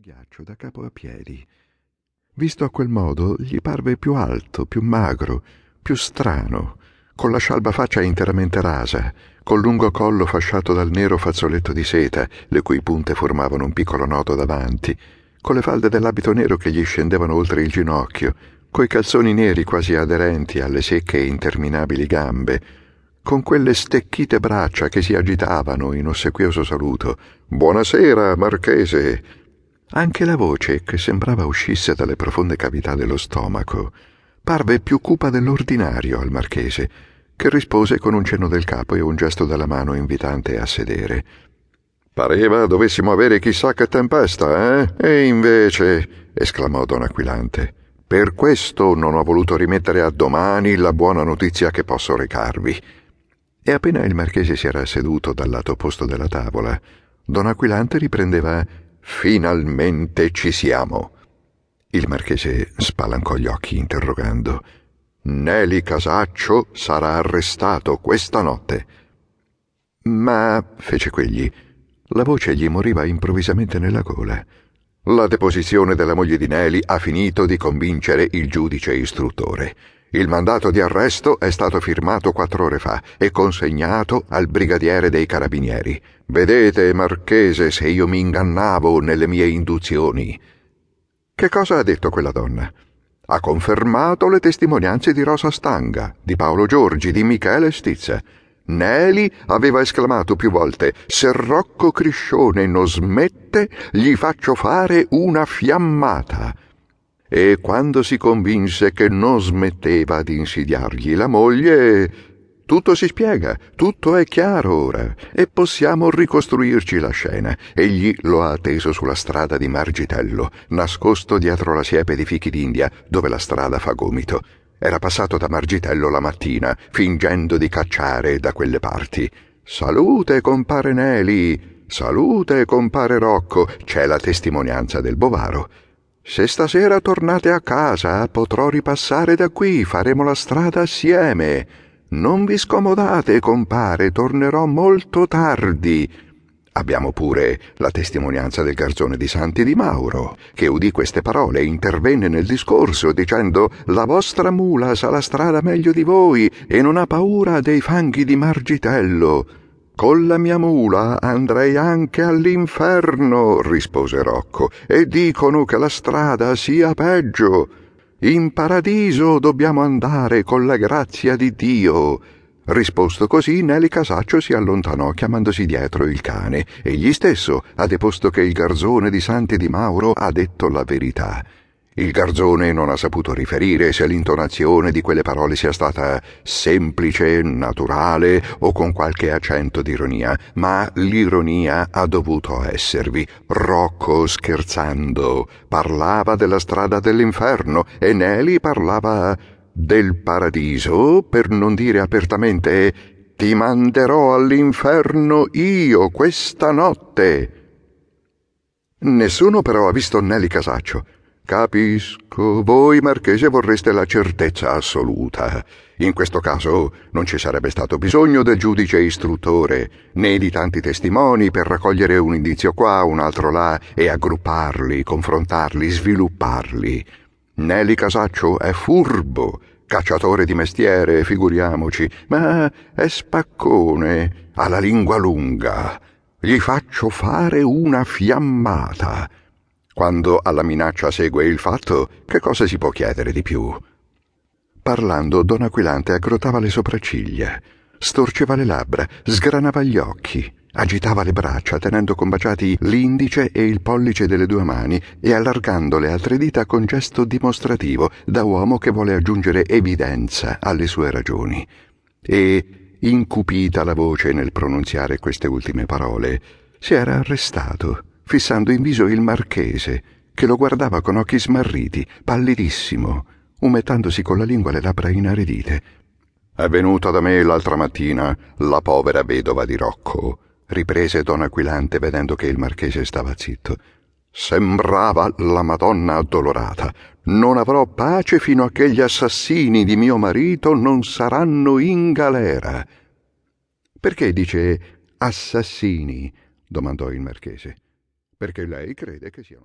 ghiaccio da capo a piedi. Visto a quel modo, gli parve più alto, più magro, più strano, con la scialba faccia interamente rasa, col lungo collo fasciato dal nero fazzoletto di seta, le cui punte formavano un piccolo nodo davanti, con le falde dell'abito nero che gli scendevano oltre il ginocchio, coi calzoni neri quasi aderenti alle secche e interminabili gambe, con quelle stecchite braccia che si agitavano in ossequioso saluto. Buonasera, marchese. Anche la voce, che sembrava uscisse dalle profonde cavità dello stomaco, parve più cupa dell'ordinario al marchese, che rispose con un cenno del capo e un gesto della mano invitante a sedere. Pareva dovessimo avere chissà che tempesta, eh? E invece, esclamò don Aquilante, per questo non ho voluto rimettere a domani la buona notizia che posso recarvi. E appena il marchese si era seduto dal lato opposto della tavola, don Aquilante riprendeva Finalmente ci siamo. Il marchese spalancò gli occhi interrogando. Neli Casaccio sarà arrestato questa notte. Ma, fece quegli, la voce gli moriva improvvisamente nella gola. La deposizione della moglie di Neli ha finito di convincere il giudice istruttore. Il mandato di arresto è stato firmato quattro ore fa e consegnato al brigadiere dei carabinieri. Vedete, marchese, se io mi ingannavo nelle mie induzioni. Che cosa ha detto quella donna? Ha confermato le testimonianze di Rosa Stanga, di Paolo Giorgi, di Michele Stizza. Neli aveva esclamato più volte: Se Rocco Criscione non smette, gli faccio fare una fiammata e quando si convinse che non smetteva di insidiargli la moglie, tutto si spiega, tutto è chiaro ora, e possiamo ricostruirci la scena. Egli lo ha atteso sulla strada di Margitello, nascosto dietro la siepe di fichi d'India, dove la strada fa gomito. Era passato da Margitello la mattina, fingendo di cacciare da quelle parti. Salute, compare Neli! Salute, compare Rocco! C'è la testimonianza del Bovaro. Se stasera tornate a casa, potrò ripassare da qui, faremo la strada assieme. Non vi scomodate, compare, tornerò molto tardi. Abbiamo pure la testimonianza del garzone di Santi di Mauro, che udì queste parole e intervenne nel discorso dicendo La vostra mula sa la strada meglio di voi e non ha paura dei fanghi di Margitello. Con la mia mula andrei anche all'inferno, rispose Rocco, e dicono che la strada sia peggio. In paradiso dobbiamo andare con la grazia di Dio. Risposto così, Nelly Casaccio si allontanò chiamandosi dietro il cane. Egli stesso ha deposto che il garzone di Santi di Mauro ha detto la verità. Il garzone non ha saputo riferire se l'intonazione di quelle parole sia stata semplice, naturale o con qualche accento d'ironia, ma l'ironia ha dovuto esservi. Rocco, scherzando, parlava della strada dell'inferno e Nelly parlava del paradiso, per non dire apertamente ti manderò all'inferno io questa notte. Nessuno però ha visto Nelly Casaccio. Capisco, voi marchese vorreste la certezza assoluta. In questo caso non ci sarebbe stato bisogno del giudice istruttore, né di tanti testimoni per raccogliere un indizio qua, un altro là e aggrupparli, confrontarli, svilupparli. Nelly Casaccio è furbo, cacciatore di mestiere, figuriamoci, ma è spaccone, ha la lingua lunga. Gli faccio fare una fiammata. Quando alla minaccia segue il fatto, che cosa si può chiedere di più? Parlando, don Aquilante aggrottava le sopracciglia, storceva le labbra, sgranava gli occhi, agitava le braccia tenendo combaciati l'indice e il pollice delle due mani e allargando le altre dita con gesto dimostrativo da uomo che vuole aggiungere evidenza alle sue ragioni. E, incupita la voce nel pronunziare queste ultime parole, si era arrestato fissando in viso il marchese, che lo guardava con occhi smarriti, pallidissimo, umettandosi con la lingua le labbra inaridite. È venuta da me l'altra mattina la povera vedova di Rocco, riprese don Aquilante vedendo che il marchese stava zitto. Sembrava la Madonna addolorata. Non avrò pace fino a che gli assassini di mio marito non saranno in galera. Perché dice assassini? domandò il marchese perché lei crede che siano